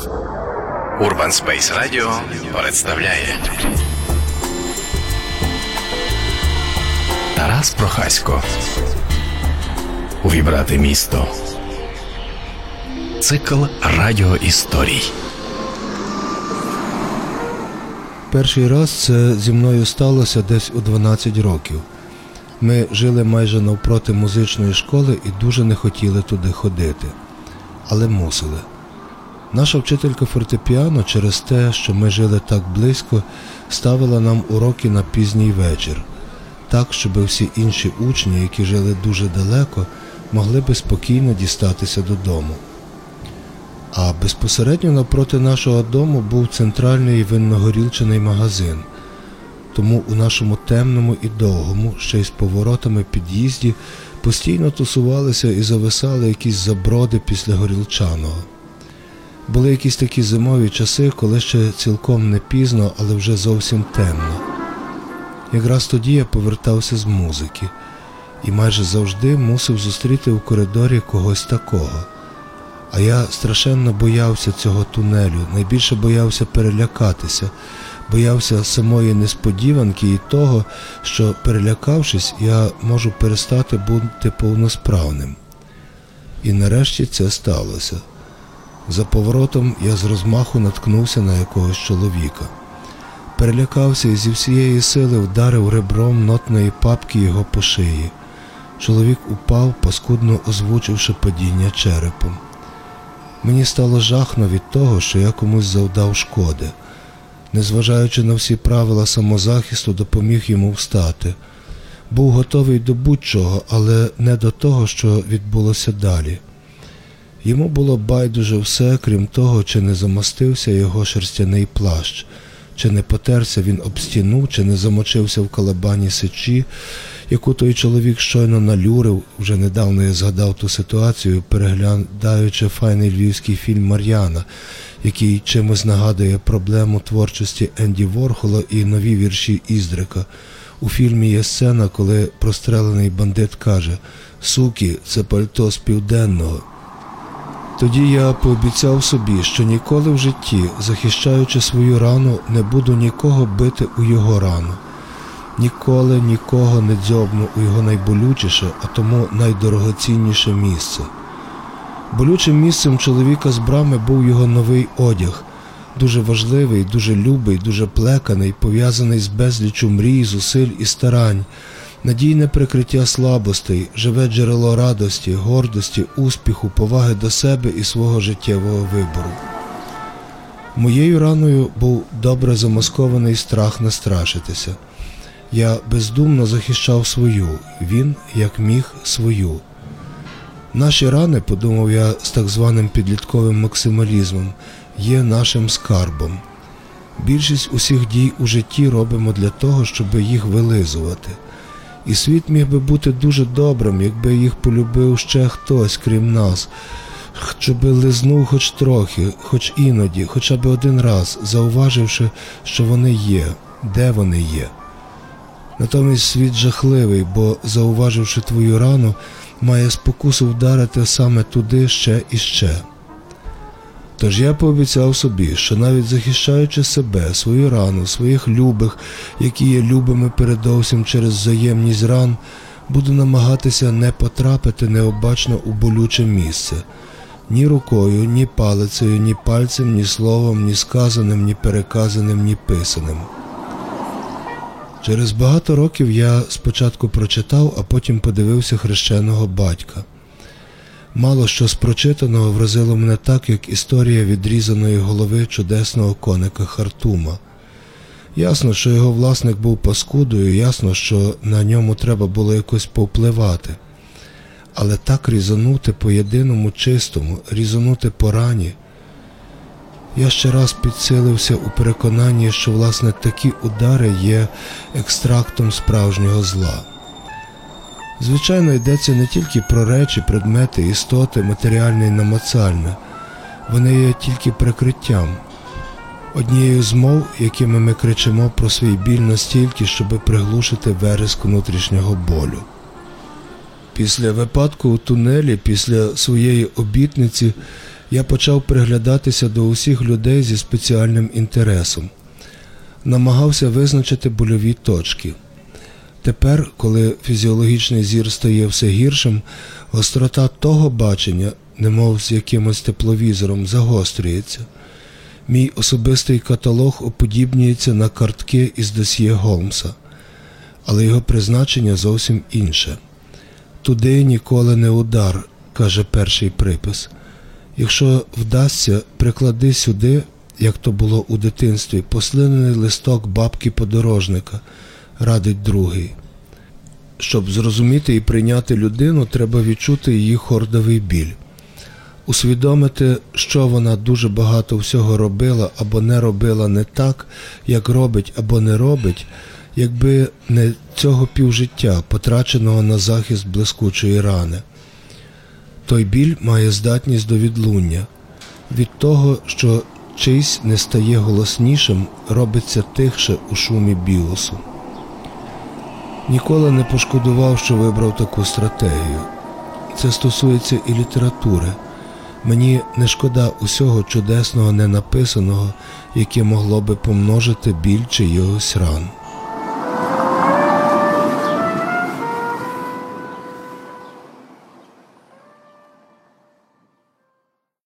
Urban Space Radio представляє Тарас Прохасько Увібрати місто. Цикл радіоісторій. Перший раз це зі мною сталося десь у 12 років. Ми жили майже навпроти музичної школи і дуже не хотіли туди ходити, але мусили. Наша вчителька фортепіано через те, що ми жили так близько, ставила нам уроки на пізній вечір, так, щоб всі інші учні, які жили дуже далеко, могли би спокійно дістатися додому. А безпосередньо навпроти нашого дому був центральний винногорілчаний магазин. Тому у нашому темному і довгому, ще й з поворотами під'їзді, постійно тусувалися і зависали якісь заброди після горілчаного. Були якісь такі зимові часи, коли ще цілком не пізно, але вже зовсім темно. Якраз тоді я повертався з музики і майже завжди мусив зустріти у коридорі когось такого. А я страшенно боявся цього тунелю, найбільше боявся перелякатися, боявся самої несподіванки і того, що, перелякавшись, я можу перестати бути повносправним. І нарешті це сталося. За поворотом я з розмаху наткнувся на якогось чоловіка. Перелякався і зі всієї сили вдарив ребром нотної папки його по шиї. Чоловік упав, паскудно озвучивши падіння черепом. Мені стало жахно від того, що я комусь завдав шкоди. Незважаючи на всі правила самозахисту, допоміг йому встати. Був готовий до будь-чого, але не до того, що відбулося далі. Йому було байдуже все, крім того, чи не замостився його шерстяний плащ, чи не потерся він об стіну, чи не замочився в калабані сечі, яку той чоловік щойно налюрив, вже недавно я згадав ту ситуацію, переглядаючи файний львівський фільм Мар'яна, який чимось нагадує проблему творчості Енді Ворхола і нові вірші Іздрика. У фільмі є сцена, коли прострелений бандит каже Суки, це пальто з південного. Тоді я пообіцяв собі, що ніколи в житті, захищаючи свою рану, не буду нікого бити у його рану. Ніколи нікого не дзьобну у його найболючіше, а тому найдорогоцінніше місце. Болючим місцем чоловіка з брами був його новий одяг, дуже важливий, дуже любий, дуже плеканий, пов'язаний з безлічу мрій, зусиль і старань, надійне прикриття слабостей, живе джерело радості, гордості, успіху, поваги до себе і свого життєвого вибору. Моєю раною був добре замаскований страх настрашитися. Я бездумно захищав свою, він, як міг, свою. Наші рани, подумав я з так званим підлітковим максималізмом, є нашим скарбом. Більшість усіх дій у житті робимо для того, щоб їх вилизувати. І світ міг би бути дуже добрим, якби їх полюбив ще хтось, крім нас, щоб лизнув хоч трохи, хоч іноді, хоча б один раз, зауваживши, що вони є, де вони є. Натомість світ жахливий, бо, зауваживши твою рану, має спокусу вдарити саме туди ще і ще. Тож я пообіцяв собі, що навіть захищаючи себе, свою рану, своїх любих, які є любими передовсім через взаємність ран, буду намагатися не потрапити необачно у болюче місце. Ні рукою, ні палицею, ні пальцем, ні словом, ні сказаним, ні переказаним, ні писаним. Через багато років я спочатку прочитав, а потім подивився хрещеного батька. Мало що з прочитаного вразило мене так, як історія відрізаної голови чудесного коника Хартума. Ясно, що його власник був паскудою, ясно, що на ньому треба було якось повпливати. Але так різанути по єдиному чистому, різанути по рані. Я ще раз підсилився у переконанні, що власне такі удари є екстрактом справжнього зла. Звичайно, йдеться не тільки про речі, предмети, істоти, матеріальне і намацальне. Вони є тільки прикриттям, однією з мов, якими ми кричимо про свій біль настільки, щоб приглушити вереск внутрішнього болю. Після випадку у тунелі, після своєї обітниці, Я почав приглядатися до усіх людей зі спеціальним інтересом, намагався визначити больові точки. Тепер, коли фізіологічний зір стає все гіршим, гострота того бачення, немов з якимось тепловізором, загострюється. Мій особистий каталог уподібнюється на картки із досьє Голмса, але його призначення зовсім інше. Туди ніколи не удар, каже перший припис. Якщо вдасться, приклади сюди, як то було у дитинстві, послинений листок бабки подорожника, радить другий. Щоб зрозуміти і прийняти людину, треба відчути її хордовий біль, усвідомити, що вона дуже багато всього робила або не робила не так, як робить або не робить, якби не цього півжиття, потраченого на захист блискучої рани. Той біль має здатність до відлуння. Від того, що чийсь не стає голоснішим, робиться тихше у шумі біосу. Ніколи не пошкодував, що вибрав таку стратегію. Це стосується і літератури. Мені не шкода усього чудесного ненаписаного, яке могло би помножити біль чийогось ран.